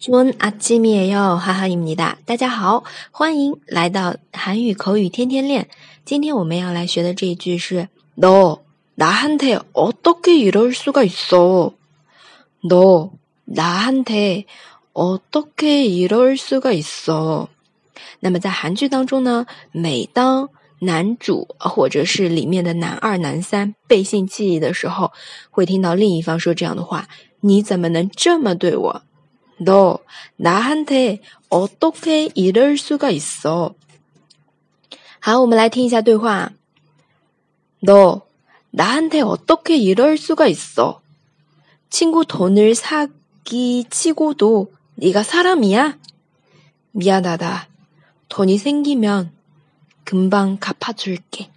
좋은아침이에요哈哈입니다大家好，欢迎来到韩语口语天天练。今天我们要来学的这一句是너나한테어떻게이럴수가있어너나한테어떻게이럴수가있어那么在韩剧当中呢，每当男主或者是里面的男二、男三背信弃义的时候，会听到另一方说这样的话：“你怎么能这么对我？” 너나한테어떻게이럴수가있어好，我们来听一下对话。너나한테어떻게이럴수가있어친구돈을사기치고도네가사람이야미안하다돈이생기면금방갚아줄게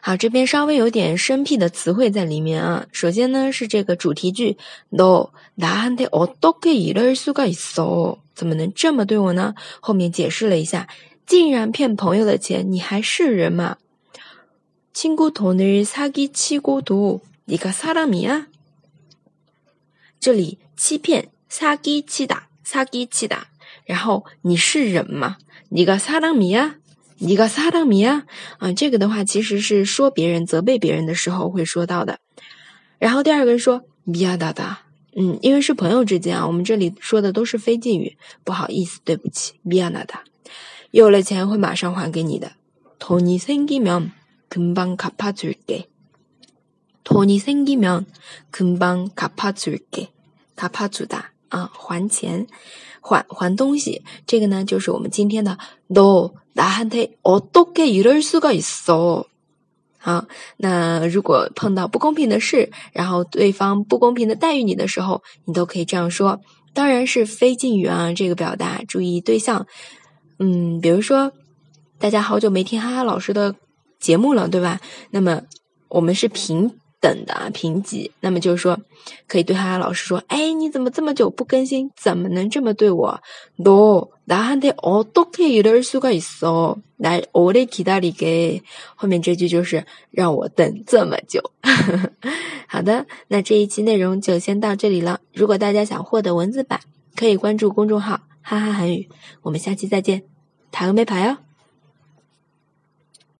好，这边稍微有点生僻的词汇在里面啊。首先呢是这个主题句，no 나한테어떻게이럴수가있어怎么能这么对我呢？后面解释了一下，竟然骗朋友的钱，你还是人吗？친구돈을사기치고도네가사람이 야？ 这里欺骗，사기치 다， 사기치 다， 然后你是人吗？네가사람이 야？ 你个撒浪米啊！啊，这个的话其实是说别人、责备别人的时候会说到的。然后第二个说米亚达达，嗯，因为是朋友之间啊，我们这里说的都是非敬语，不好意思，对不起，米亚达达。有了钱会马上还给你的。돈이생기면금방갚아줄 게。 돈이생기면금방갚아줄 게。 갚아주다 啊，还钱，还还东西。这个呢，就是我们今天的 no。나한테어떻게이럴수가있어好，那如果碰到不公平的事，然后对方不公平的待遇你的时候，你都可以这样说。当然是非敬语啊，这个表达注意对象。嗯，比如说，大家好久没听哈哈老师的节目了，对吧？那么我们是平。 等的啊，评级，那么就是说，可以对哈哈老师说：“哎，你怎么这么久不更新？怎么能这么对我？”너나한테어떻게이럴수가있어날오래기다리게后面这句就是让我等这么久。好的，那这一期内容就先到这里了。如果大家想获得文字版，可以关注公众号“哈哈韩语”。我们下期再见，塔个没牌哦。